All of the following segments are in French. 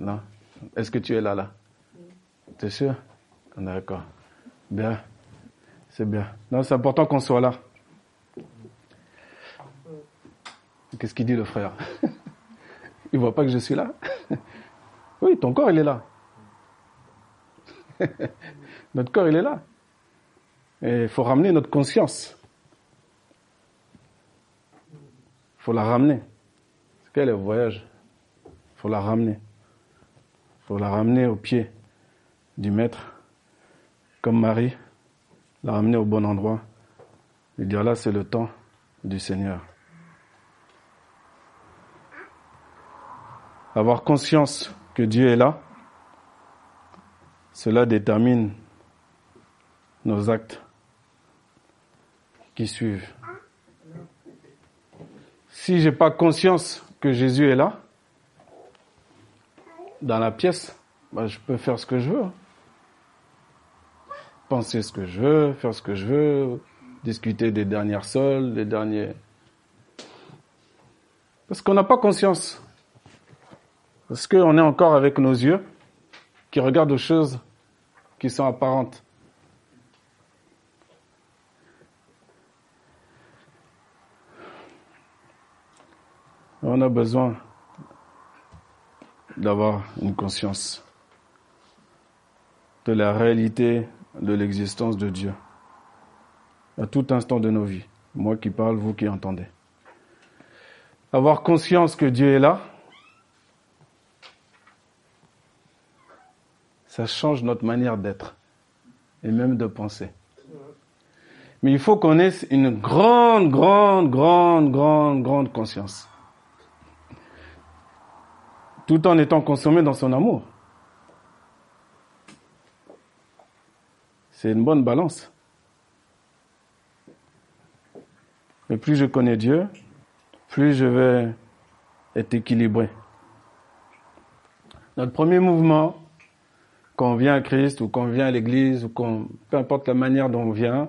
Non? Est-ce que tu es là, là? T'es sûr? D'accord. Bien. C'est bien. Non, c'est important qu'on soit là. Qu'est-ce qu'il dit le frère? Il voit pas que je suis là? Oui, ton corps, il est là. notre corps, il est là. Et il faut ramener notre conscience. Il faut la ramener. C'est quel est le voyage Il faut la ramener. Faut la ramener au pied du maître, comme Marie, la ramener au bon endroit et dire là, c'est le temps du Seigneur. Avoir conscience que Dieu est là, cela détermine nos actes qui suivent. Si j'ai pas conscience que Jésus est là, dans la pièce, bah, je peux faire ce que je veux. Penser ce que je veux, faire ce que je veux, discuter des dernières sols, des derniers... Parce qu'on n'a pas conscience. Parce qu'on est encore avec nos yeux qui regardent aux choses qui sont apparentes. On a besoin d'avoir une conscience de la réalité de l'existence de Dieu à tout instant de nos vies. Moi qui parle, vous qui entendez. Avoir conscience que Dieu est là, ça change notre manière d'être et même de penser. Mais il faut qu'on ait une grande, grande, grande, grande, grande conscience. Tout en étant consommé dans son amour. C'est une bonne balance. Mais plus je connais Dieu, plus je vais être équilibré. Notre premier mouvement, quand on vient à Christ ou quand vient à l'église ou quand, peu importe la manière dont on vient,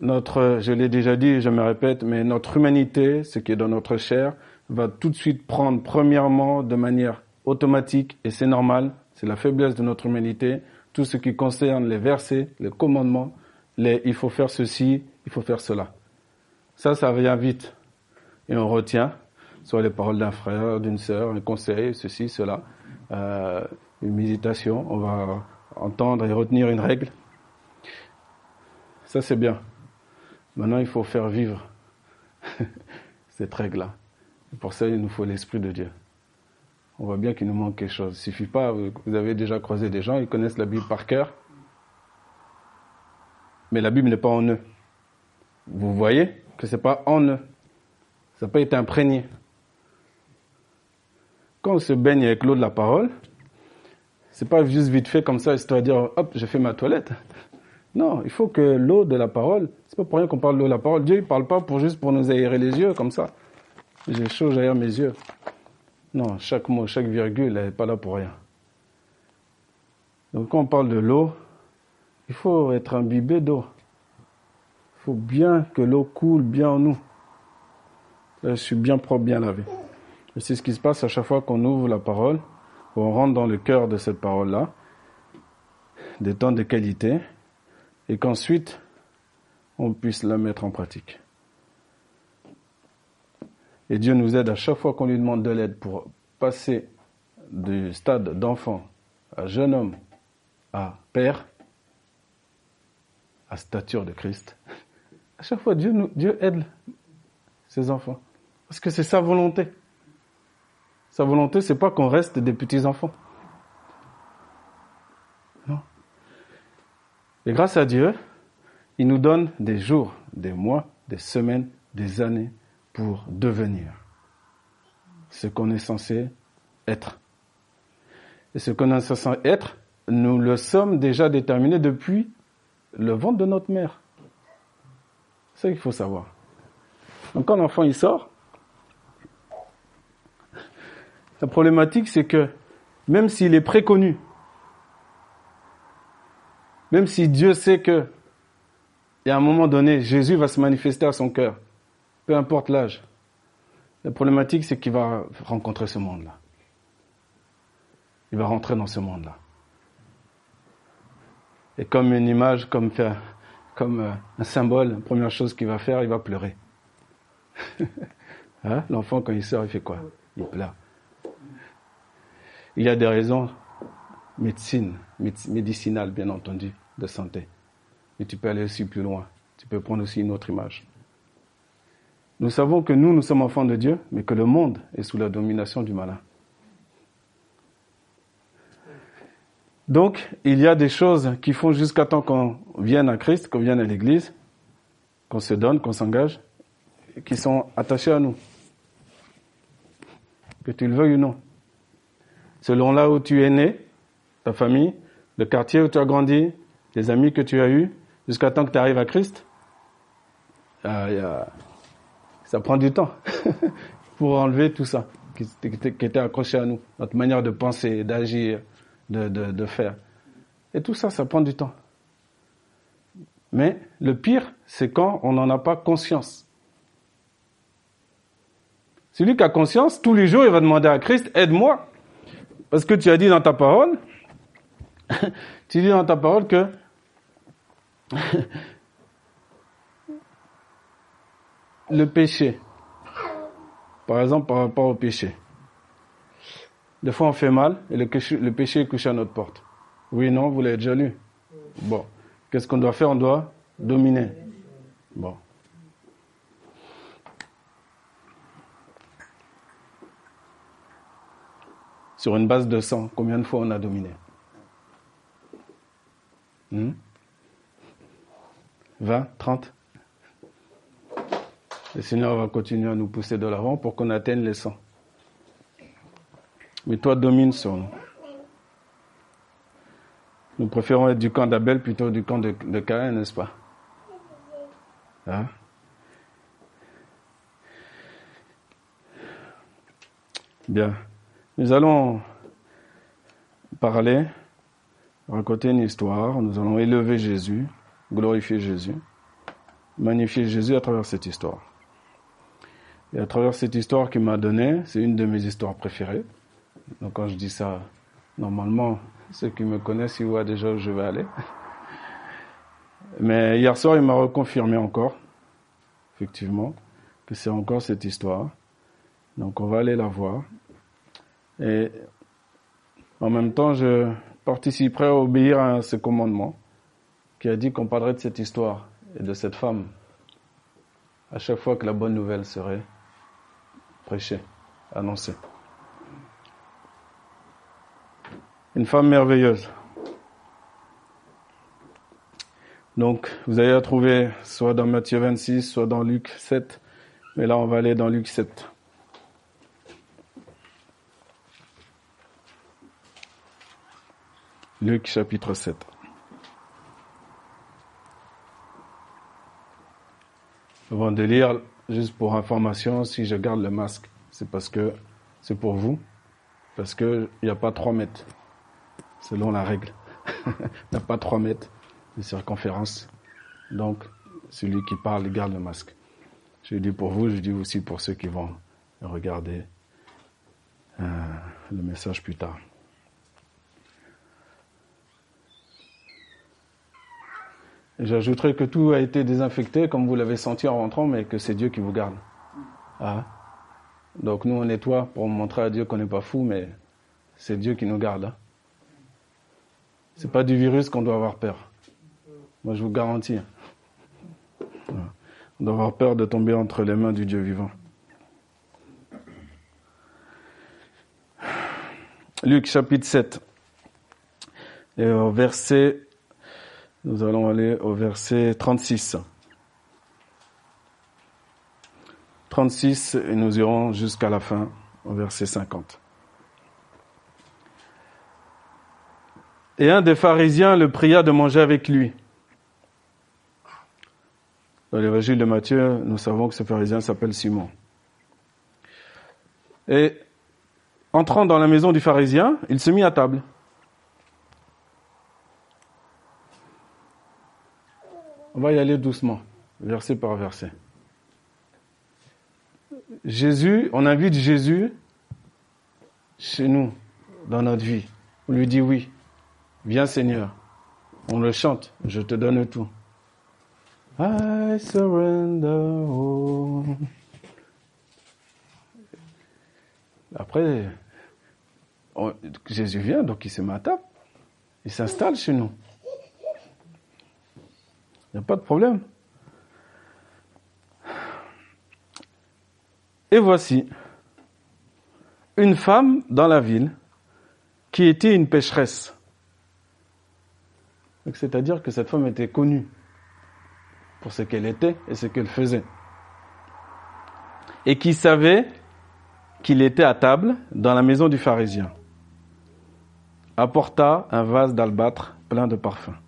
notre, je l'ai déjà dit je me répète, mais notre humanité, ce qui est dans notre chair, va tout de suite prendre premièrement de manière automatique, et c'est normal, c'est la faiblesse de notre humanité, tout ce qui concerne les versets, les commandements, les il faut faire ceci, il faut faire cela. Ça, ça vient vite. Et on retient, soit les paroles d'un frère, d'une sœur, un conseil, ceci, cela. Euh, une méditation, on va entendre et retenir une règle. Ça, c'est bien. Maintenant, il faut faire vivre cette règle-là. Pour ça, il nous faut l'Esprit de Dieu. On voit bien qu'il nous manque quelque chose. Il suffit pas, vous avez déjà croisé des gens, ils connaissent la Bible par cœur, mais la Bible n'est pas en eux. Vous voyez que c'est pas en eux. Ça n'a pas été imprégné. Quand on se baigne avec l'eau de la parole, c'est pas juste vite fait comme ça, histoire de dire, hop, j'ai fait ma toilette. Non, il faut que l'eau de la parole, c'est pas pour rien qu'on parle de l'eau de la parole. Dieu, il parle pas pour juste pour nous aérer les yeux comme ça. J'ai chaud, j'aère mes yeux. Non, chaque mot, chaque virgule, n'est pas là pour rien. Donc quand on parle de l'eau, il faut être imbibé d'eau. Il faut bien que l'eau coule bien en nous. Je suis bien propre, bien lavé. Et c'est ce qui se passe à chaque fois qu'on ouvre la parole on rentre dans le cœur de cette parole-là, des temps de qualité, et qu'ensuite on puisse la mettre en pratique. Et Dieu nous aide à chaque fois qu'on lui demande de l'aide pour passer du stade d'enfant à jeune homme à père, à stature de Christ. À chaque fois, Dieu, nous, Dieu aide ses enfants. Parce que c'est sa volonté. Sa volonté, c'est pas qu'on reste des petits enfants. Non. Et grâce à Dieu, il nous donne des jours, des mois, des semaines, des années pour devenir ce qu'on est censé être. Et ce qu'on est censé être, nous le sommes déjà déterminés depuis le ventre de notre mère. C'est ça qu'il faut savoir. Donc quand l'enfant il sort, la problématique, c'est que même s'il est préconnu, même si Dieu sait que, et à un moment donné, Jésus va se manifester à son cœur, peu importe l'âge, la problématique, c'est qu'il va rencontrer ce monde-là. il va rentrer dans ce monde-là. Et comme une image, comme, euh, un symbole, la première chose qu'il va faire, il va pleurer. hein? L'enfant, quand il sort, il fait quoi? Il pleure. Il y a des raisons médecine, médicinales, bien entendu, de santé. Mais tu peux aller aussi plus loin. Tu peux prendre aussi une autre image. Nous savons que nous, nous sommes enfants de Dieu, mais que le monde est sous la domination du malin. Donc, il y a des choses qui font jusqu'à temps qu'on vienne à Christ, qu'on vienne à l'Église, qu'on se donne, qu'on s'engage, qui sont attachées à nous. Que tu le veuilles ou non. Selon là où tu es né, ta famille, le quartier où tu as grandi, les amis que tu as eus, jusqu'à temps que tu arrives à Christ, ça prend du temps pour enlever tout ça qui, était accroché à nous, notre manière de penser, d'agir, de, de faire. Et tout ça, ça prend du temps. Mais le pire, c'est quand on n'en a pas conscience. Celui qui a conscience, tous les jours, il va demander à Christ, aide-moi. Parce que tu as dit dans ta parole, tu dis dans ta parole que le péché, par exemple par rapport au péché, des fois on fait mal et le, péché est couché à notre porte. Oui, non, vous l'avez déjà lu. Bon, qu'est-ce qu'on doit faire? On doit dominer. Bon. Sur une base de 100, combien de fois on a dominé? 20, 30 Le Seigneur va continuer à nous pousser de l'avant pour qu'on atteigne les 100. Mais toi, domine sur nous. Nous préférons être du camp d'Abel plutôt du camp de, de Caïn, n'est-ce pas? Hein? Bien. Nous allons parler raconter une histoire, nous allons élever Jésus, glorifier Jésus, magnifier Jésus à travers cette histoire. Et à travers cette histoire qu'il m'a donnée, c'est une de mes histoires préférées. Donc quand je dis ça, normalement, ceux qui me connaissent, ils voient déjà où je vais aller. Mais hier soir, il m'a reconfirmé encore, effectivement, que c'est encore cette histoire. Donc on va aller la voir. Et en même temps, je participerait à obéir à ce commandement qui a dit qu'on parlerait de cette histoire et de cette femme à chaque fois que la bonne nouvelle serait prêchée, annoncée. Une femme merveilleuse. Donc, vous allez la trouver soit dans Matthieu 26, soit dans Luc 7, mais là, on va aller dans Luc 7. Luc chapitre 7. Avant de lire, juste pour information, si je garde le masque, c'est parce que c'est pour vous, parce qu'il n'y a pas 3 mètres, selon la règle. Il n'y a pas 3 mètres de circonférence. Donc, celui qui parle, garde le masque. Je dis pour vous, je dis aussi pour ceux qui vont regarder euh, le message plus tard. J'ajouterai que tout a été désinfecté, comme vous l'avez senti en rentrant, mais que c'est Dieu qui vous garde. Ah. Donc nous, on nettoie pour montrer à Dieu qu'on n'est pas fou, mais c'est Dieu qui nous garde. Hein. C'est pas du virus qu'on doit avoir peur. Moi, je vous garantis. On doit avoir peur de tomber entre les mains du Dieu vivant. Luc chapitre 7, et au verset nous allons aller au verset 36. 36 et nous irons jusqu'à la fin, au verset 50. Et un des pharisiens le pria de manger avec lui. Dans l'évangile de Matthieu, nous savons que ce pharisien s'appelle Simon. Et entrant dans la maison du pharisien, il se mit à table. On va y aller doucement, verset par verset. Jésus, on invite Jésus chez nous, dans notre vie, On lui dit oui. Viens Seigneur. On le chante. Je te donne tout. I surrender all. Après, Jésus vient, donc il se met. Il s'installe chez nous. Il n'y a pas de problème. Et voici une femme dans la ville qui était une pécheresse. C'est-à-dire que cette femme était connue pour ce qu'elle était et ce qu'elle faisait. Et qui savait qu'il était à table dans la maison du pharisien. Apporta un vase d'albâtre plein de parfums.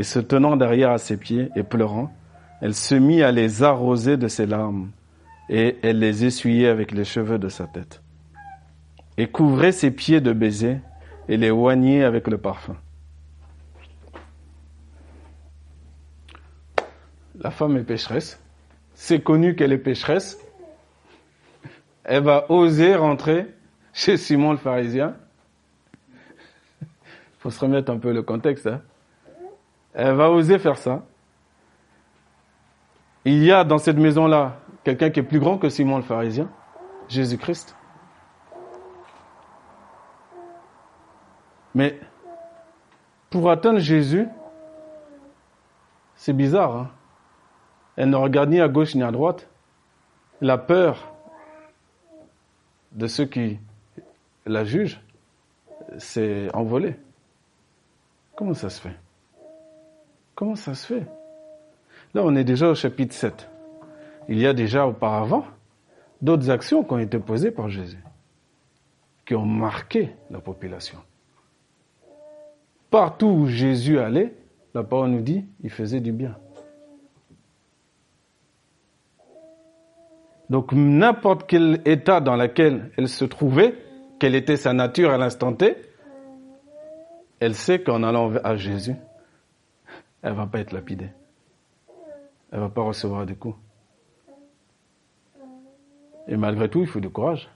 Et se tenant derrière à ses pieds et pleurant, elle se mit à les arroser de ses larmes et elle les essuyait avec les cheveux de sa tête. Et couvrait ses pieds de baisers et les oignait avec le parfum. La femme est pécheresse. C'est connu qu'elle est pécheresse. Elle va oser rentrer chez Simon le pharisien. Il faut se remettre un peu le contexte. Hein. Elle va oser faire ça. Il y a dans cette maison-là quelqu'un qui est plus grand que Simon le pharisien, Jésus-Christ. Mais pour atteindre Jésus, c'est bizarre. Hein. Elle ne regarde ni à gauche ni à droite. La peur de ceux qui la jugent s'est envolée. Comment ça se fait? Comment ça se fait? Là, on est déjà au chapitre 7. Il y a déjà auparavant d'autres actions qui ont été posées par Jésus, qui ont marqué la population. Partout où Jésus allait, la parole nous dit, il faisait du bien. Donc n'importe quel état dans lequel elle se trouvait, quelle était sa nature à l'instant T, elle sait qu'en allant à Jésus, elle va pas être lapidée. Elle va pas recevoir des coups. Et malgré tout, il faut du courage.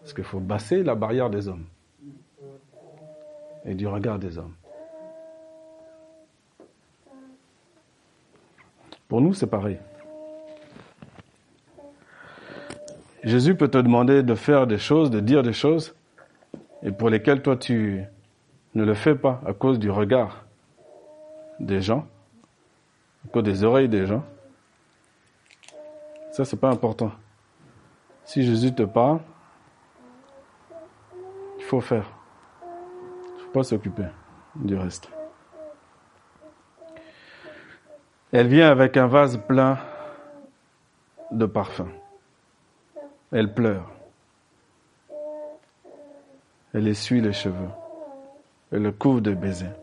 Parce qu'il faut basser la barrière des hommes et du regard des hommes. Pour nous, c'est pareil. Jésus peut te demander de faire des choses, de dire des choses, et pour lesquelles toi tu ne le fais pas à cause du regard des gens, cause des oreilles des gens. Ça, c'est pas important. Si Jésus te parle, il faut faire. Il faut pas s'occuper du reste. Elle vient avec un vase plein de parfums. Elle pleure. Elle essuie les cheveux. Elle le couvre de baisers.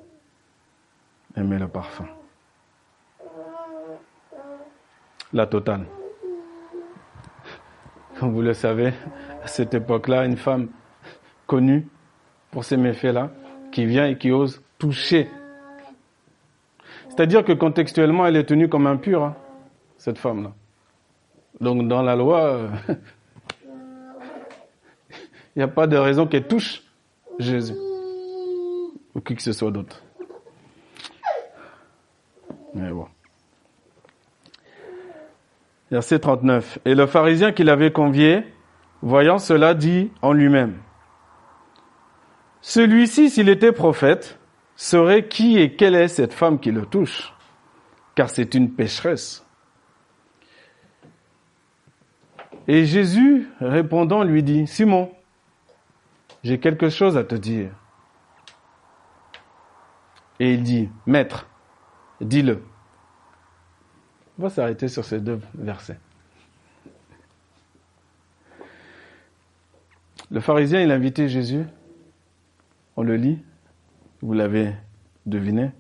Met le parfum. La totale. Comme vous le savez, à cette époque-là, une femme connue pour ces méfaits-là, qui vient et qui ose toucher. C'est-à-dire que contextuellement, elle est tenue comme impure, hein, cette femme-là. Donc dans la loi, euh, il n'y a pas de raison qu'elle touche Jésus ou qui que ce soit d'autre. Bon. Verset 39. Et le pharisien qui l'avait convié, voyant cela, dit en lui-même, Celui-ci, s'il était prophète, saurait qui et quelle est cette femme qui le touche, car c'est une pécheresse. Et Jésus, répondant, lui dit, Simon, j'ai quelque chose à te dire. Et il dit, Maître, dis-le. On va s'arrêter sur ces deux versets. Le pharisien, il a Jésus. On le lit. Vous l'avez deviné.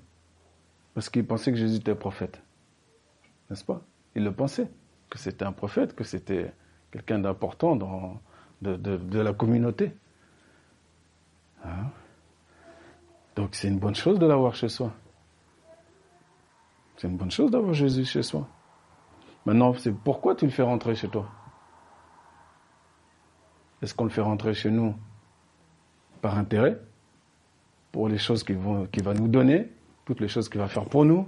Parce qu'il pensait que Jésus était prophète. N'est-ce pas? Il le pensait. Que c'était un prophète, que c'était quelqu'un d'important de la communauté. Hein? Donc c'est une bonne chose de l'avoir chez soi. C'est une bonne chose d'avoir Jésus chez soi. Maintenant, c'est pourquoi tu le fais rentrer chez toi? Est-ce qu'on le fait rentrer chez nous par intérêt? Pour les choses qu'il va nous donner, toutes les choses qu'il va faire pour nous?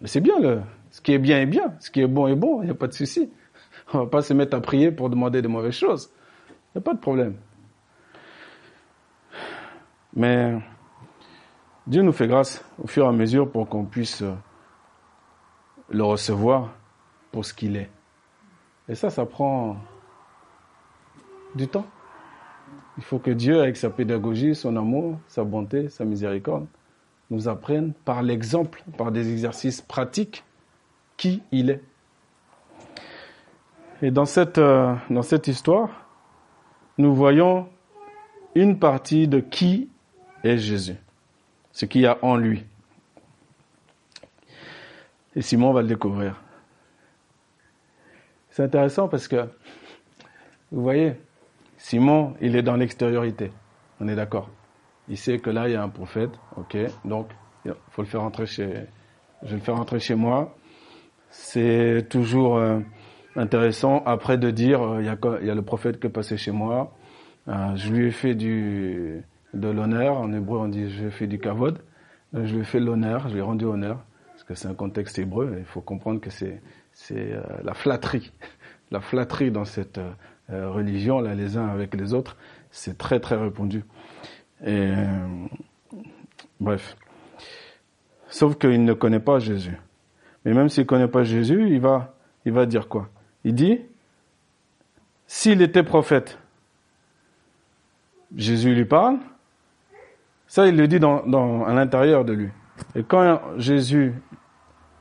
Mais c'est bien, le, ce qui est bien est bien, ce qui est bon est bon, il n'y a pas de souci. On ne va pas se mettre à prier pour demander de mauvaises choses. Il n'y a pas de problème. Mais Dieu nous fait grâce au fur et à mesure pour qu'on puisse le recevoir pour ce qu'il est. Et ça, ça prend du temps. Il faut que Dieu, avec sa pédagogie, son amour, sa bonté, sa miséricorde, nous apprenne par l'exemple, par des exercices pratiques, qui il est. Et dans cette, euh, dans cette histoire, nous voyons une partie de qui est Jésus, ce qu'il y a en lui. Et Simon va le découvrir. C'est intéressant parce que, vous voyez, Simon, il est dans l'extériorité. On est d'accord. Il sait que là, il y a un prophète. OK. Donc, il faut le faire rentrer chez, je le faire rentrer chez moi. C'est toujours euh, intéressant après de dire, euh, il, y a, il y a le prophète qui est passé chez moi. Euh, je lui ai fait du, de l'honneur. En hébreu, on dit, je lui ai fait du kavod. Je lui ai fait l'honneur. Je lui ai rendu honneur. Que c'est un contexte hébreu. Il faut comprendre que c'est, c'est la flatterie. La flatterie dans cette religion, là, les uns avec les autres, c'est très, très répandu. Et, bref. Sauf qu'il ne connaît pas Jésus. Mais même s'il ne connaît pas Jésus, il va, il va dire quoi? Il dit, s'il était prophète, Jésus lui parle, ça il le dit dans, à l'intérieur de lui. Et quand Jésus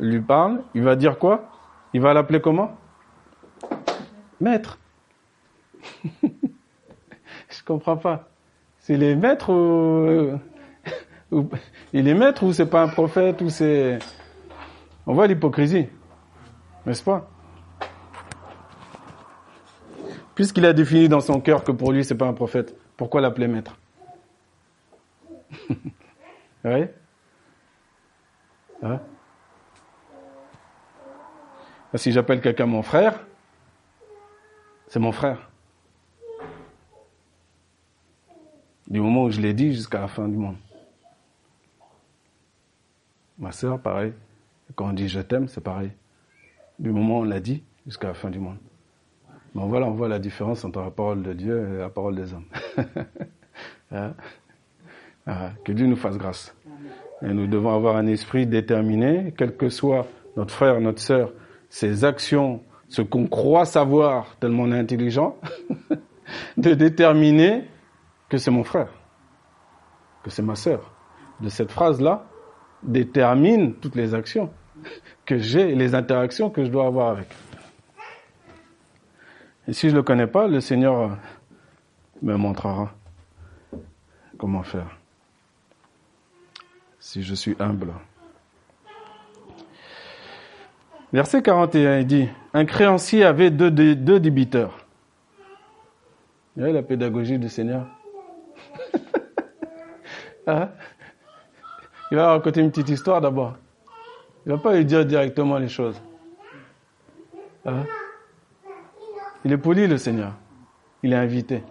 lui parle, il va dire quoi? Il va l'appeler comment? Maître. Je comprends pas. C'est les maîtres ou il est maître ou c'est pas un prophète ou c'est... On voit l'hypocrisie, n'est-ce pas? Puisqu'il a défini dans son cœur que pour lui c'est pas un prophète, pourquoi l'appeler maître? hein? Si j'appelle quelqu'un mon frère, c'est mon frère. Du moment où je l'ai dit jusqu'à la fin du monde. Ma sœur, pareil. Quand on dit je t'aime, c'est pareil. Du moment où on l'a dit jusqu'à la fin du monde. Mais voilà, on voit la différence entre la parole de Dieu et la parole des hommes. Hein? Ah, que Dieu nous fasse grâce. Et nous devons avoir un esprit déterminé, quel que soit notre frère, notre sœur, ses actions, ce qu'on croit savoir tellement intelligent, de déterminer que c'est mon frère, que c'est ma sœur. De cette phrase-là, détermine toutes les actions que j'ai et les interactions que je dois avoir avec. Et si je ne le connais pas, le Seigneur me montrera comment faire. Si je suis humble. Verset 41, il dit, un créancier avait deux, débiteurs. Vous voyez la pédagogie du Seigneur? Hein? Il va raconter une petite histoire d'abord. Il ne va pas lui dire directement les choses. Hein? Il est poli, le Seigneur. Il est invité.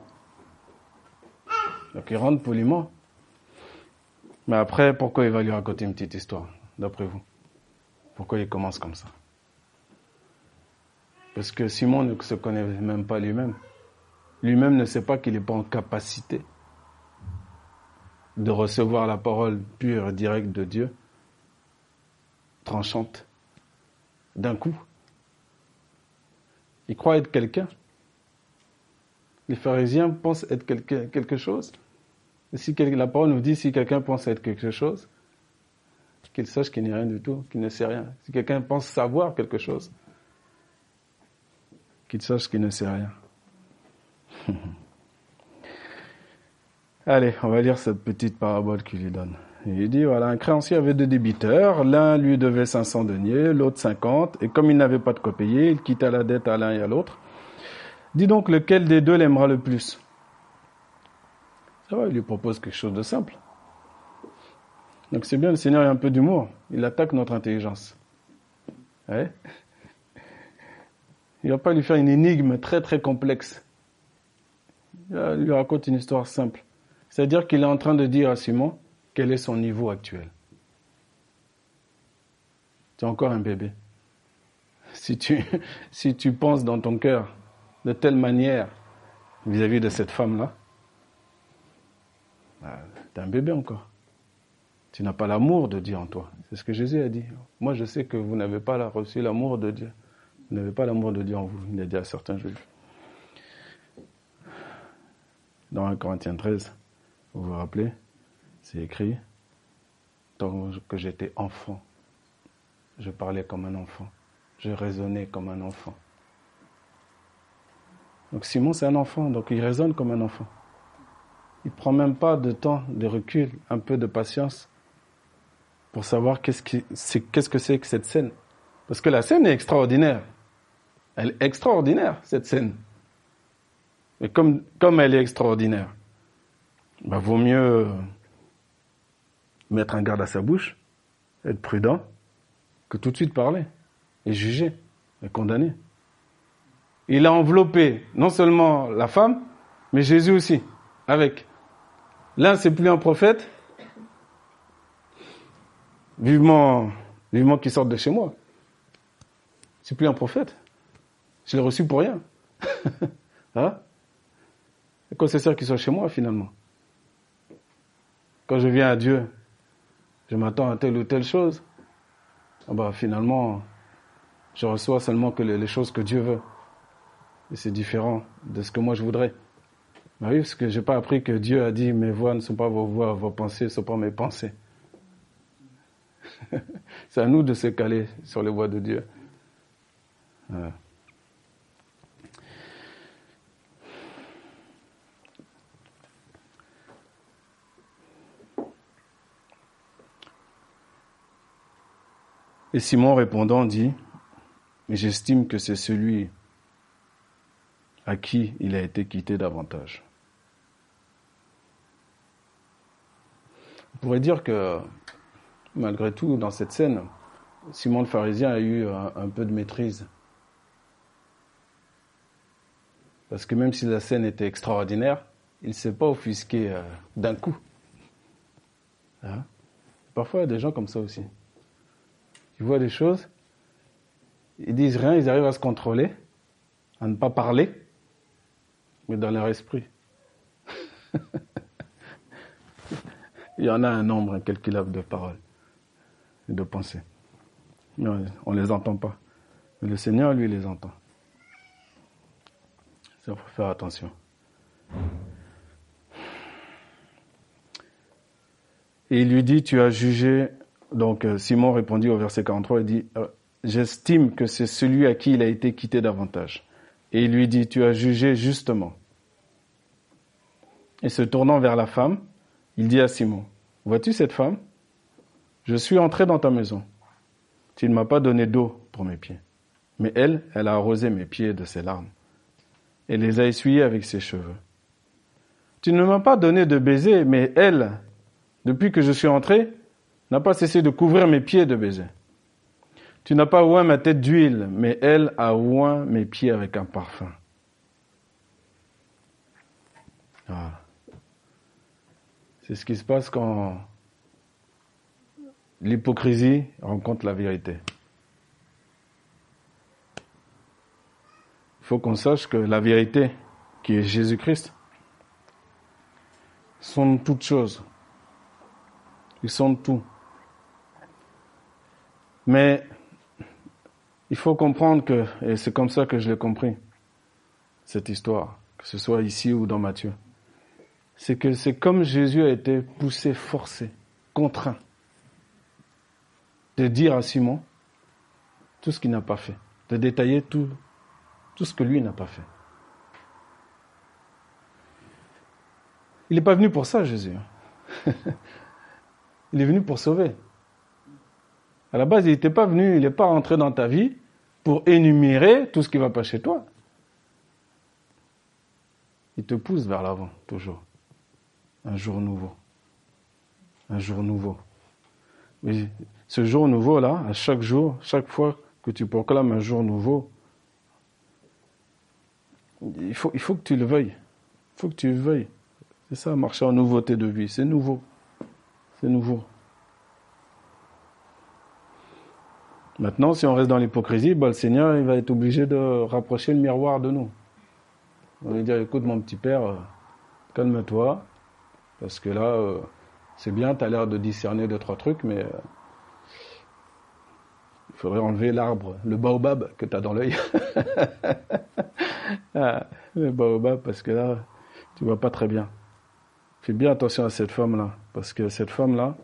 Donc il rentre poliment. Mais après, pourquoi il va lui raconter une petite histoire, d'après vous? Pourquoi il commence comme ça? Parce que Simon ne se connaît même pas lui-même. Lui-même ne sait pas qu'il n'est pas en capacité de recevoir la parole pure et directe de Dieu, tranchante, d'un coup. Il croit être quelqu'un. Les pharisiens pensent être quelque chose. Si la parole nous dit si quelqu'un pense être quelque chose, qu'il sache qu'il n'est rien du tout, qu'il ne sait rien. Si quelqu'un pense savoir quelque chose, qu'il sache qu'il ne sait rien. Allez, on va lire cette petite parabole qu'il lui donne. Il dit, voilà, un créancier avait deux débiteurs, l'un lui devait 500 deniers, l'autre 50, et comme il n'avait pas de quoi payer, il quitta la dette à l'un et à l'autre. Dis donc lequel des deux l'aimera le plus? Ça va, il lui propose quelque chose de simple. Donc c'est bien, le Seigneur a un peu d'humour, il attaque notre intelligence. Il va pas lui faire une énigme très très complexe. Il lui raconte une histoire simple. C'est-à-dire qu'il est en train de dire à Simon quel est son niveau actuel? Tu es encore un bébé. Si tu, si tu penses dans ton cœur de telle manière vis-à-vis de cette femme-là, bah, tu es un bébé encore. Tu n'as pas l'amour de Dieu en toi. C'est ce que Jésus a dit. Moi, je sais que vous n'avez pas reçu l'amour de Dieu. Vous n'avez pas l'amour de Dieu en vous. Il a dit à certains juifs. Dans 1 Corinthiens 13, vous vous rappelez, c'est écrit, tant que j'étais enfant, je parlais comme un enfant, je raisonnais comme un enfant. Donc Simon, c'est un enfant, donc il raisonne comme un enfant. Il prend même pas de temps, de recul, un peu de patience pour savoir qu'est-ce, qu'est-ce que c'est que cette scène. Parce que la scène est extraordinaire. Elle est extraordinaire, cette scène. Mais comme, comme elle est extraordinaire, bah, vaut mieux mettre un garde à sa bouche, être prudent, que tout de suite parler et juger et condamner. Il a enveloppé non seulement la femme, mais Jésus aussi, avec. L'un, c'est plus un prophète. Vivement, vivement qu'il sorte de chez moi. C'est plus un prophète. Je l'ai reçu pour rien. hein? Quoi c'est ça qui soit chez moi finalement Quand je viens à Dieu, je m'attends à telle ou telle chose. Ah bah, finalement, je reçois seulement que les, choses que Dieu veut. Et c'est différent de ce que moi je voudrais. Bah oui, parce que j'ai pas appris que Dieu a dit mes voix ne sont pas vos voix, vos pensées ne sont pas mes pensées. c'est à nous de se caler sur les voies de Dieu. Et Simon répondant dit, j'estime que c'est celui à qui il a été quitté davantage. On pourrait dire que, malgré tout, dans cette scène, Simon le pharisien a eu un, peu de maîtrise. Parce que même si la scène était extraordinaire, il ne s'est pas offusqué euh, d'un coup. Hein? Parfois, il y a des gens comme ça aussi. Ils voient des choses, ils disent rien, ils arrivent à se contrôler, à ne pas parler, mais dans leur esprit. Il y en a un nombre incalculable de paroles et de pensées. on ne les entend pas. Mais le Seigneur, lui, les entend. Ça, faut faire attention. Et il lui dit, tu as jugé donc euh, Simon répondit au verset 43, il dit, euh, j'estime que c'est celui à qui il a été quitté davantage. Et il lui dit, tu as jugé justement. Et se tournant vers la femme, il dit à Simon, vois-tu cette femme? Je suis entré dans ta maison. Tu ne m'as pas donné d'eau pour mes pieds. Mais elle, elle a arrosé mes pieds de ses larmes et les a essuyés avec ses cheveux. Tu ne m'as pas donné de baiser, mais elle, depuis que je suis entré, n'a pas cessé de couvrir mes pieds de baisers. Tu n'as pas oint ma tête d'huile, mais elle a oint mes pieds avec un parfum. C'est ce qui se passe quand l'hypocrisie rencontre la vérité. Il faut qu'on sache que la vérité, qui est Jésus-Christ, sont toutes choses. Ils sont tout. Mais il faut comprendre que, et c'est comme ça que je l'ai compris, cette histoire, que ce soit ici ou dans Matthieu, c'est que c'est comme Jésus a été poussé, forcé, contraint de dire à Simon tout ce qu'il n'a pas fait, de détailler tout, tout ce que lui n'a pas fait. Il n'est pas venu pour ça, Jésus. il est venu pour sauver. À la base, il n'était pas venu, il n'est pas rentré dans ta vie pour énumérer tout ce qui va pas chez toi. Il te pousse vers l'avant, toujours. Un jour nouveau. Un jour nouveau. Mais ce jour nouveau-là, à chaque jour, chaque fois que tu proclames un jour nouveau, il faut, il faut que tu le veuilles. Il faut que tu le veuilles. C'est ça, marcher en nouveauté de vie. C'est nouveau. C'est nouveau. Maintenant, si on reste dans l'hypocrisie, bah, le Seigneur il va être obligé de rapprocher le miroir de nous. On va lui dire, écoute mon petit père, euh, calme-toi, parce que là, euh, c'est bien, tu as l'air de discerner deux, trois trucs, mais euh, il faudrait enlever l'arbre, le baobab que tu as dans l'œil. Ah, le baobab, parce que là, tu vois pas très bien. Fais bien attention à cette femme-là, parce que cette femme-là,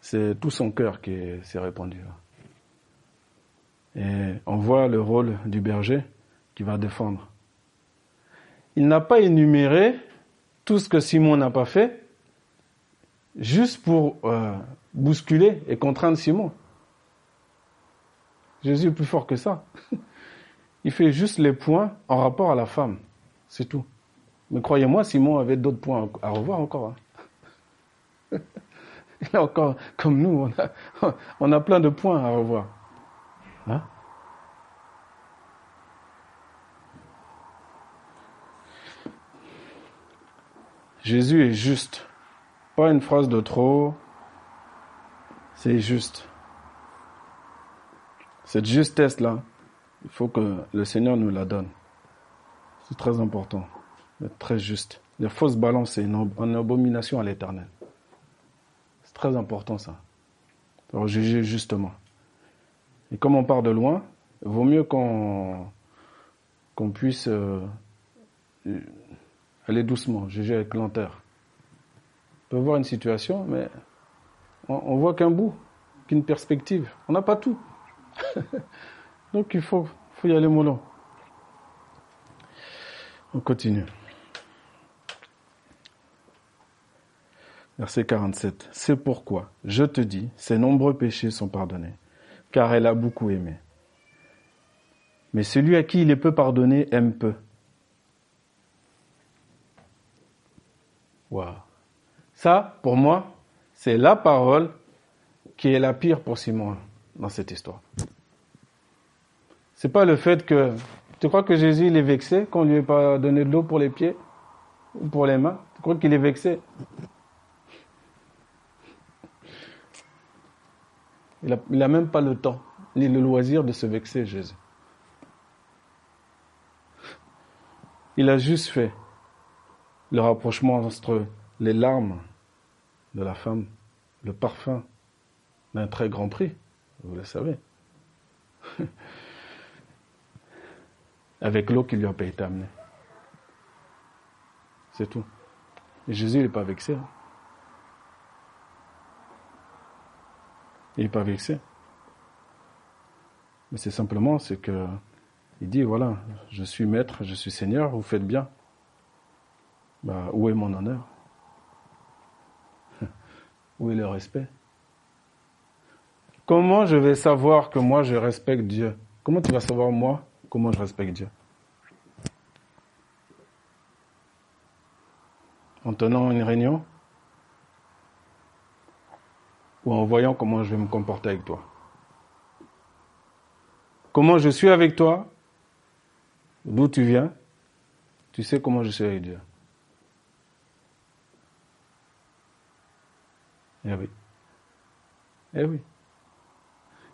c'est tout son cœur qui s'est répandu. Et on voit le rôle du berger qui va défendre. Il n'a pas énuméré tout ce que Simon n'a pas fait, juste pour euh, bousculer et contraindre Simon. Jésus est plus fort que ça. Il fait juste les points en rapport à la femme. C'est tout. Mais croyez-moi, Simon avait d'autres points à revoir encore. Hein. Il a encore, comme nous, on a, on a plein de points à revoir. Hein? Jésus est juste. Pas une phrase de trop, c'est juste. Cette justesse-là, il faut que le Seigneur nous la donne. C'est très important, d'être très juste. Les fausses balances, c'est une, abomination à l'éternel. C'est très important ça. Pour juger justement. Et comme on part de loin, vaut mieux qu'on puisse euh, aller doucement, juger avec lenteur. On peut voir une situation, mais on, on voit qu'un bout, qu'une perspective. On n'a pas tout. Donc il faut, faut y aller mollo. On continue. Verset 47. C'est pourquoi, je te dis, ses nombreux péchés sont pardonnés, car elle a beaucoup aimé. Mais celui à qui il est peu pardonné aime peu. Wow. Ça, pour moi, c'est la parole qui est la pire pour Simon dans cette histoire. C'est pas le fait que tu crois que Jésus il est vexé qu'on lui ait pas donné de l'eau pour les pieds ou pour les mains? Tu crois qu'il est vexé? Il a, il a même pas le temps ni le loisir de se vexer, Jésus. Il a juste fait le rapprochement entre les larmes de la femme, le parfum d'un très grand prix, vous le savez, avec l'eau qui lui a pas été amenée. C'est tout. Et Jésus n'est pas vexé. Hein. Il n'est pas vexé. Mais c'est simplement ce que il dit voilà, je suis maître, je suis seigneur, vous faites bien. Bah, où est mon honneur? Où est le respect? Comment je vais savoir que moi je respecte Dieu? Comment tu vas savoir moi comment je respecte Dieu? En tenant une réunion? Ou en voyant comment je vais me comporter avec toi Comment je suis avec toi D'où tu viens Tu sais comment je suis avec Dieu. Eh oui. Eh oui.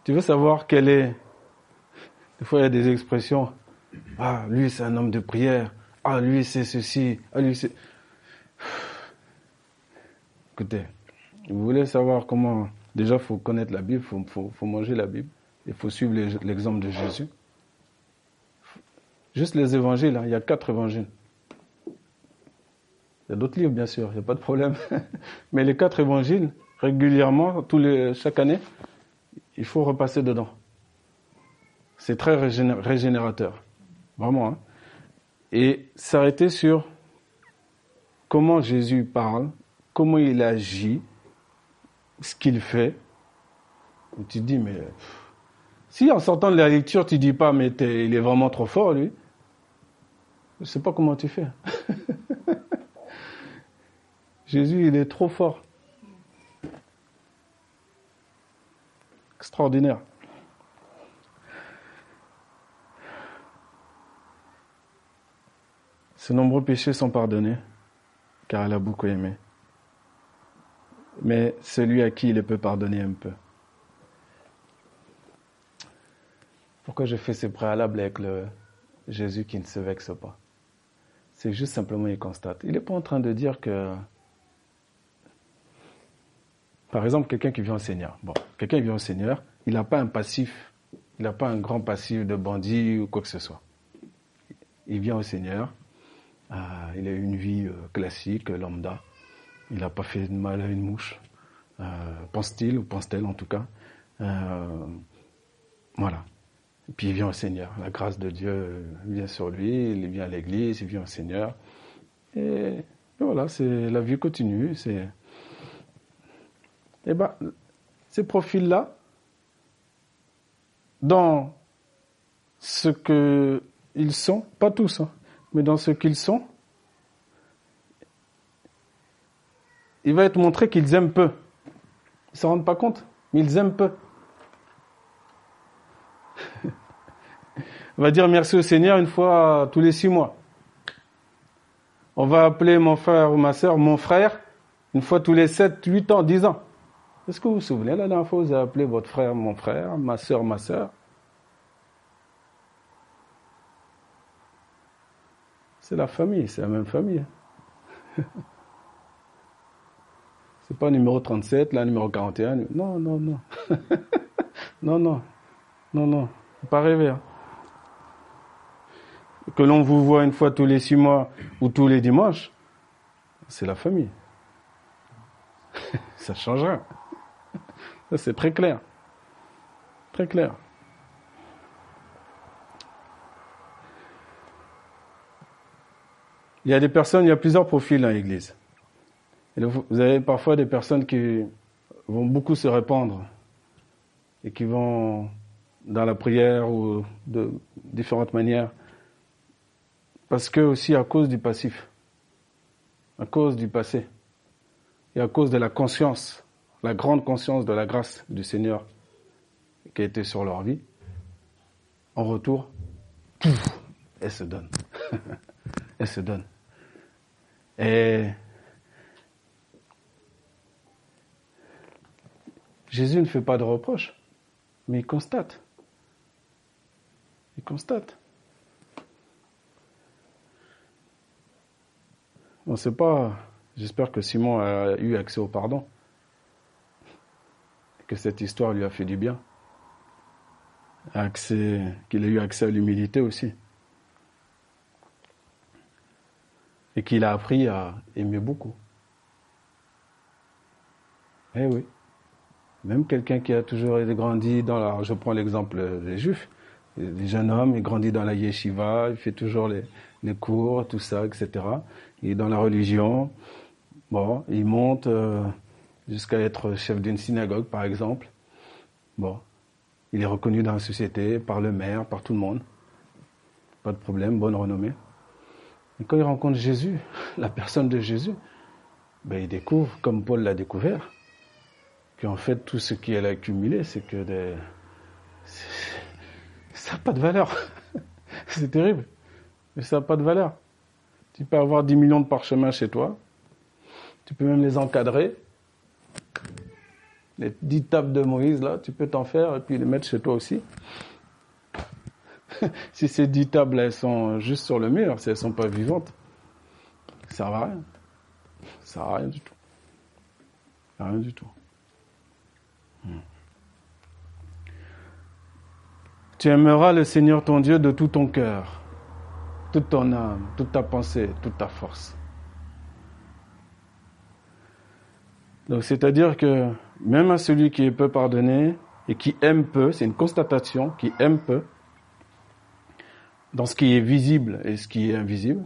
Tu veux savoir quelle est... Des fois, il y a des expressions. Ah, lui, c'est un homme de prière. Ah, lui, c'est ceci. Ah, lui, c'est... Écoutez, vous voulez savoir comment... Déjà, il faut connaître la Bible, il faut, faut, manger la Bible. Il faut suivre l'exemple de Jésus. Juste les évangiles, hein, il y a quatre évangiles. Il y a d'autres livres, bien sûr, il n'y a pas de problème. Mais les quatre évangiles, régulièrement, tous les, chaque année, il faut repasser dedans. C'est très régénérateur. Vraiment. Hein. Et s'arrêter sur comment Jésus parle, comment il agit, ce qu'il fait. Tu dis, mais si en sortant de la lecture, tu dis pas, mais il est vraiment trop fort, lui, je sais pas comment tu fais. Jésus, il est trop fort. Extraordinaire. Ses nombreux péchés sont pardonnés, car elle a beaucoup aimé. Mais celui à qui il peut pardonner un peu. Pourquoi je fais ce préalable avec le Jésus qui ne se vexe pas? C'est juste simplement il constate. Il n'est pas en train de dire que, par exemple, quelqu'un qui vient au Seigneur. Bon, quelqu'un qui vient au Seigneur, il n'a pas un passif, il n'a pas un grand passif de bandit ou quoi que ce soit. Il vient au Seigneur, euh, il a une vie euh, classique, lambda. Il n'a pas fait de mal à une mouche. Euh, pense-t-il ou pense-t-elle en tout cas. voilà. Et puis il vient au Seigneur. La grâce de Dieu vient sur lui, il vient à l'église, il vient au Seigneur. Et, voilà, c'est la vie continue. C'est, eh ben, ces profils-là, dans ce qu'ils sont, pas tous, hein, mais dans ce qu'ils sont, il va être montré qu'ils aiment peu. Ils ne se rendent pas compte, mais ils aiment peu. On va dire merci au Seigneur une fois tous les six mois. On va appeler mon frère ou ma soeur mon frère une fois tous les sept, huit ans, dix ans. Est-ce que vous vous souvenez la dernière fois vous avez appelé votre frère mon frère, ma soeur ma soeur C'est la famille, c'est la même famille. c'est pas numéro 37, là numéro 41. Non, non, non. non, non. Non, non. Pas rêver. Hein. Que l'on vous voit une fois tous les six mois ou tous les dimanches, c'est la famille. Ça changera. Ça, c'est très clair. Très clair. Il y a des personnes, il y a plusieurs profils dans l'Église. Vous avez parfois des personnes qui vont beaucoup se répandre et qui vont dans la prière ou de différentes manières. Parce que aussi à cause du passif, à cause du passé et à cause de la conscience, la grande conscience de la grâce du Seigneur qui a été sur leur vie, en retour, elle se donne. elle se donne. Et Jésus ne fait pas de reproches, mais il constate. Il constate. On ne sait pas, j'espère que Simon a eu accès au pardon, que cette histoire lui a fait du bien, qu'il a eu accès à l'humilité aussi. et qu'il a appris à aimer beaucoup. Eh oui. Même quelqu'un qui a toujours grandi dans la... Je prends l'exemple des juifs. Des jeunes hommes, il grandit dans la yeshiva, il fait toujours les, cours, tout ça, etc. Il dans la religion. Bon, il monte euh, jusqu'à être chef d'une synagogue, par exemple. Bon, il est reconnu dans la société, par le maire, par tout le monde. Pas de problème, bonne renommée. Et quand il rencontre Jésus, la personne de Jésus, ben, il découvre, comme Paul l'a découvert, qu'en fait tout ce qu'il a accumulé, c'est que des... ça n'a pas de valeur. c'est terrible, mais ça n'a pas de valeur. Tu peux avoir 10 millions de parchemins chez toi, tu peux même les encadrer. Les 10 tables de Moïse, là, tu peux t'en faire et puis les mettre chez toi aussi. si ces dix tables, elles sont juste sur le mur, si elles sont pas vivantes, ça sert à rien. Ça sert à rien du tout. Rien du tout. Hmm. Tu aimeras le Seigneur ton Dieu de tout ton cœur, toute ton âme, toute ta pensée, toute ta force. Donc c'est-à-dire que même à celui qui est peu pardonné et qui aime peu, c'est une constatation, qui aime peu, dans ce qui est visible et ce qui est invisible,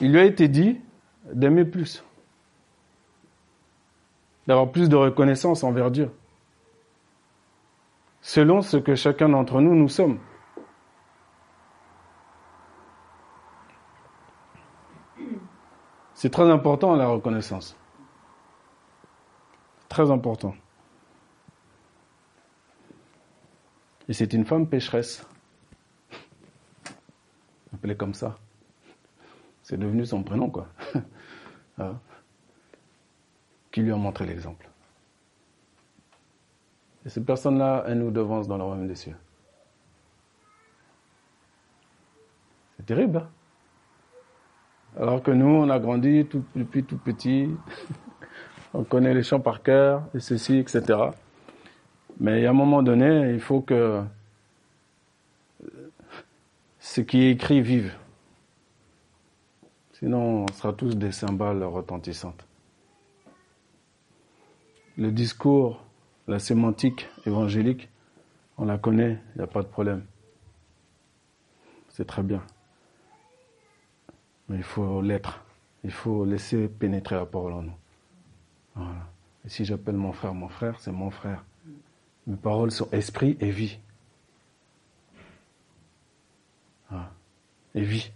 il lui a été dit d'aimer plus, d'avoir plus de reconnaissance envers Dieu, selon ce que chacun d'entre nous nous sommes. C'est très important la reconnaissance. Très important. Et c'est une femme pécheresse appelé comme ça. C'est devenu son prénom, quoi. qui lui ont montré l'exemple. Et ces personnes-là, elles nous devancent dans le royaume des cieux. C'est terrible. Hein Alors que nous, on a grandi tout, depuis tout petit, on connaît les chants par cœur, et ceci, etc. Mais à un moment donné, il faut que ce qui est écrit vive. Sinon, on sera tous des cymbales retentissantes. Le discours, la sémantique évangélique, on la connaît, il n'y a pas de problème. C'est très bien. Mais il faut l'être. Il faut laisser pénétrer la parole en nous. Voilà. Et si j'appelle mon frère mon frère, c'est mon frère. Mes paroles sont esprit et vie. Voilà. Et vie.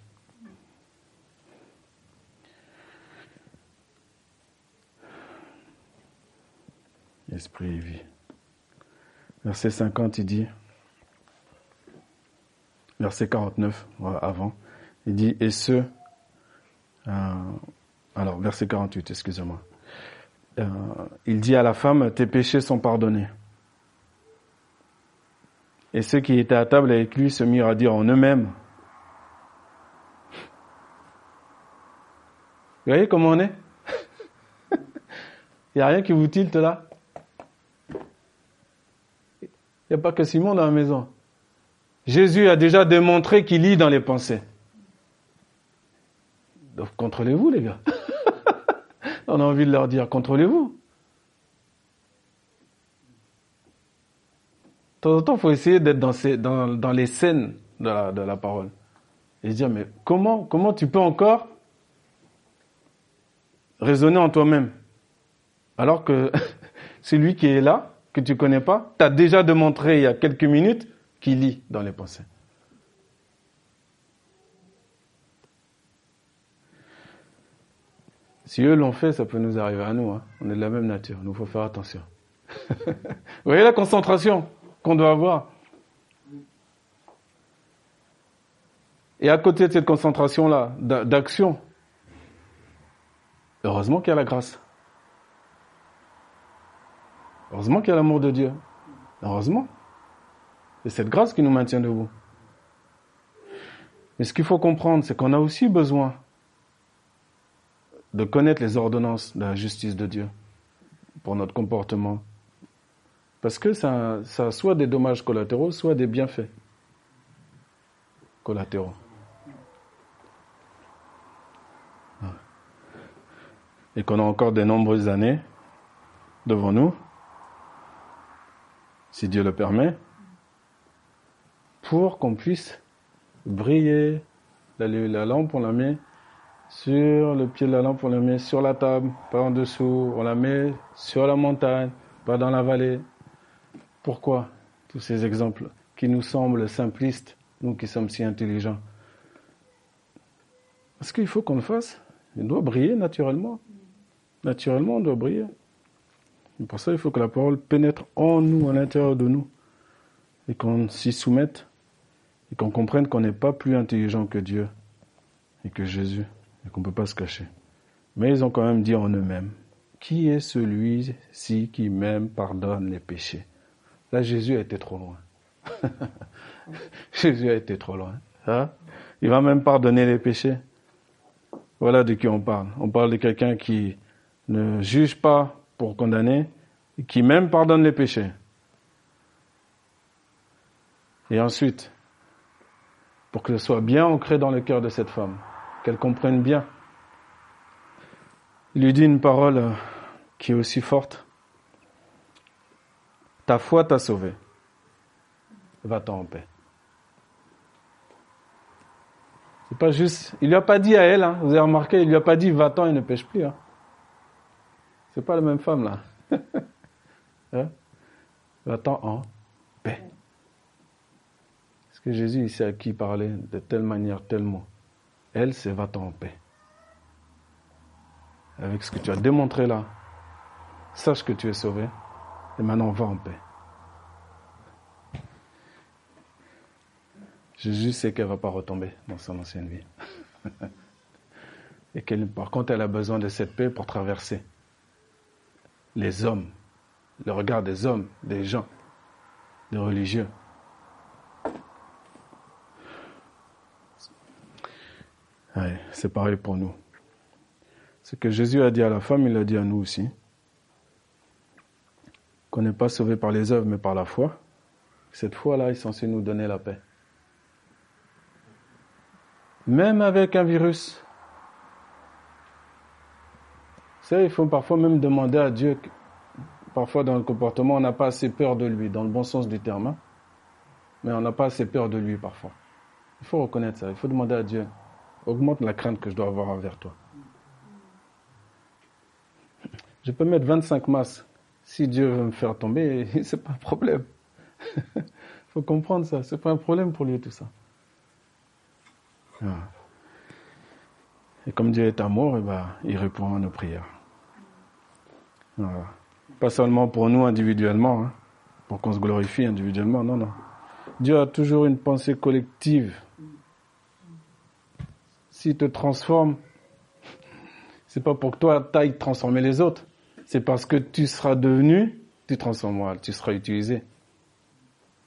Verset 50, il dit, verset 49, avant, il dit, et ce, euh, alors verset 48, excusez-moi, euh, il dit à la femme, tes péchés sont pardonnés. Et ceux qui étaient à table avec lui se mirent à dire en eux-mêmes, vous voyez comment on est? Il n'y a rien qui vous tilte là? Il n'y a pas que Simon dans la maison. Jésus a déjà démontré qu'il lit dans les pensées. Donc contrôlez-vous les gars. On a envie de leur dire, contrôlez-vous. De temps en temps, il faut essayer d'être dans, les scènes de la, de la parole. Et se dire, mais comment, comment tu peux encore raisonner en toi-même? Alors que celui qui est là, que tu connais pas, tu as déjà démontré il y a quelques minutes qu'il lit dans les pensées. Si eux l'ont fait, ça peut nous arriver à nous. Hein. On est de la même nature. Nous, faut faire attention. Vous voyez la concentration qu'on doit avoir? Et à côté de cette concentration-là, d'action, heureusement qu'il y a la grâce. Heureusement qu'il y a l'amour de Dieu. Heureusement. C'est cette grâce qui nous maintient debout. Mais ce qu'il faut comprendre, c'est qu'on a aussi besoin de connaître les ordonnances de la justice de Dieu pour notre comportement. Parce que ça, ça a soit des dommages collatéraux, soit des bienfaits collatéraux. Et qu'on a encore de nombreuses années devant nous si Dieu le permet, pour qu'on puisse briller. La, lampe, on la met sur le pied de la lampe, on la met sur la table, pas en dessous, on la met sur la montagne, pas dans la vallée. Pourquoi tous ces exemples qui nous semblent simplistes, nous qui sommes si intelligents? Parce qu'il faut qu'on le fasse. Il doit briller naturellement. Naturellement, on doit briller pour ça, il faut que la parole pénètre en nous, à l'intérieur de nous, et qu'on s'y soumette, et qu'on comprenne qu'on n'est pas plus intelligent que Dieu et que Jésus, et qu'on ne peut pas se cacher. Mais ils ont quand même dit en eux-mêmes, qui est celui-ci qui même pardonne les péchés? Là, Jésus a été trop loin. Jésus a été trop loin. Hein? Il va même pardonner les péchés. Voilà de qui on parle. On parle de quelqu'un qui ne juge pas pour condamner, qui même pardonne les péchés. Et ensuite, pour que ce soit bien ancré dans le cœur de cette femme, qu'elle comprenne bien, il lui dit une parole qui est aussi forte. Ta foi t'a sauvé. Va-t'en en paix. C'est pas juste. Il lui a pas dit à elle, hein, vous avez remarqué, il lui a pas dit va-t'en et ne pêche plus. Hein. C'est pas la même femme là. hein? Attends en paix. Est-ce que Jésus il sait à qui parler de telle manière, tel mot Elle, c'est va-t'en en paix. Avec ce que tu as démontré là, sache que tu es sauvé et maintenant va en paix. Jésus sait qu'elle ne va pas retomber dans son ancienne vie. Et qu'elle, par contre, elle a besoin de cette paix pour traverser les hommes, le regard des hommes, des gens, des religieux. c'est pareil pour nous. Ce que Jésus a dit à la femme, il l'a dit à nous aussi. Qu'on n'est pas sauvé par les œuvres, mais par la foi. Cette foi-là est censée nous donner la paix. Même avec un virus. Savez, il faut parfois même demander à Dieu. Parfois, dans le comportement, on n'a pas assez peur de lui, dans le bon sens du terme. Hein. Mais on n'a pas assez peur de lui parfois. Il faut reconnaître ça. Il faut demander à Dieu augmente la crainte que je dois avoir envers toi. Je peux mettre 25 masses. Si Dieu veut me faire tomber, c'est pas un problème. Il faut comprendre ça. C'est pas un problème pour lui tout ça. Ah. Et comme Dieu est amour, eh ben, il répond à nos prières. Pas seulement pour nous individuellement, hein, pour qu'on se glorifie individuellement, non, non. Dieu a toujours une pensée collective s'il te transforme, c'est pas pour que toi taille transformer les autres. C'est parce que tu seras devenu, tu transformeras, tu seras utilisé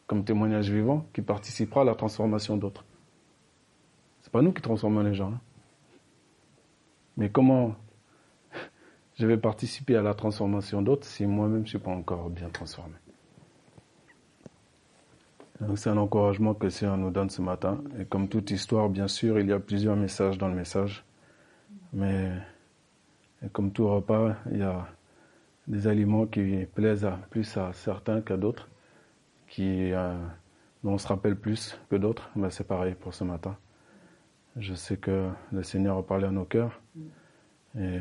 comme témoignage vivant qui participera à la transformation d'autres. C'est pas nous qui transformons les gens. Hein. Mais comment je vais participer à la transformation d'autres si moi-même je suis pas encore bien transformé? C'est un encouragement que le Seigneur nous donne ce matin. Et comme toute histoire, bien sûr, il y a plusieurs messages dans le message. Mais comme tout repas, il y a des aliments qui plaisent plus à certains qu'à d'autres, qui euh, dont on se rappelle plus que d'autres. Mais c'est pareil pour ce matin. Je sais que le Seigneur a parlé à nos cœurs. Et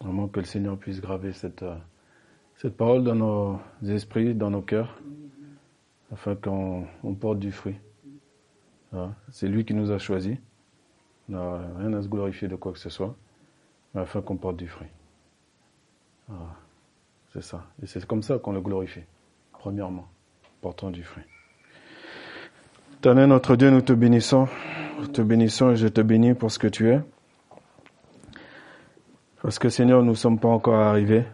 vraiment que le Seigneur puisse graver cette, euh, cette parole dans nos esprits, dans nos cœurs afin qu'on porte du fruit. C'est lui qui nous a choisis. On n'a rien à se glorifier de quoi que ce soit, mais afin qu'on porte du fruit. C'est ça. Et c'est comme ça qu'on le glorifie. Premièrement, portant du fruit. Éternel notre Dieu, nous te bénissons. Nous te bénissons et je te bénis pour ce que tu es. Parce que Seigneur, nous ne sommes pas encore arrivés.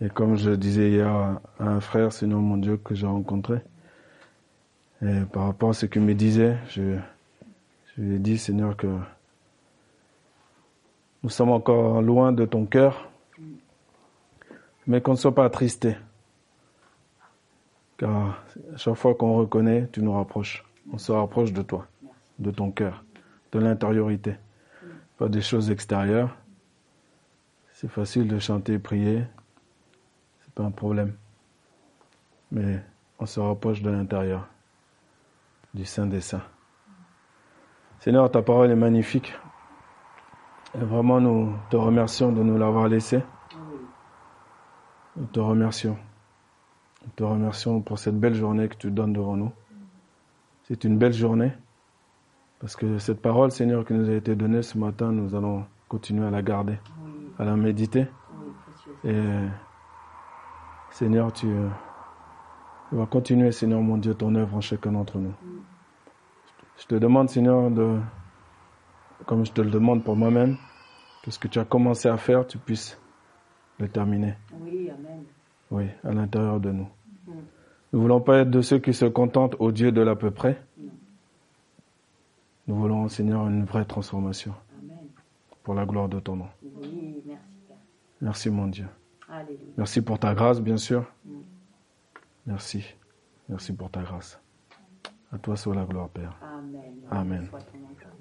Et comme je disais hier à un frère, Seigneur mon Dieu, que j'ai rencontré, et par rapport à ce qu'il me disait, je, je lui ai dit, Seigneur, que nous sommes encore loin de ton cœur, mais qu'on ne soit pas attristé. Car chaque fois qu'on reconnaît, tu nous rapproches. On se rapproche de toi, de ton cœur, de l'intériorité. Pas des choses extérieures. C'est facile de chanter et prier, pas un problème. Mais on se rapproche de l'intérieur, du Saint des Saints. Seigneur, ta parole est magnifique. Et vraiment, nous te remercions de nous l'avoir laissé. Nous te remercions. Nous te remercions pour cette belle journée que tu donnes devant nous. C'est une belle journée. Parce que cette parole, Seigneur, qui nous a été donnée ce matin, nous allons continuer à la garder, à la méditer. Et Seigneur, tu, vas continuer, Seigneur mon Dieu, ton œuvre en chacun d'entre nous. Je te demande, Seigneur, de, comme je te le demande pour moi-même, que ce que tu as commencé à faire, tu puisses le terminer. Oui, Amen. Oui, à l'intérieur de nous. Nous ne voulons pas être de ceux qui se contentent au Dieu de l'à peu près. Nous voulons, Seigneur, une vraie transformation. Amen. Pour la gloire de ton nom. Oui, merci. Merci, mon Dieu. Merci pour ta grâce, bien sûr. Merci. Merci pour ta grâce. À toi soit la gloire, Père. Amen. Amen.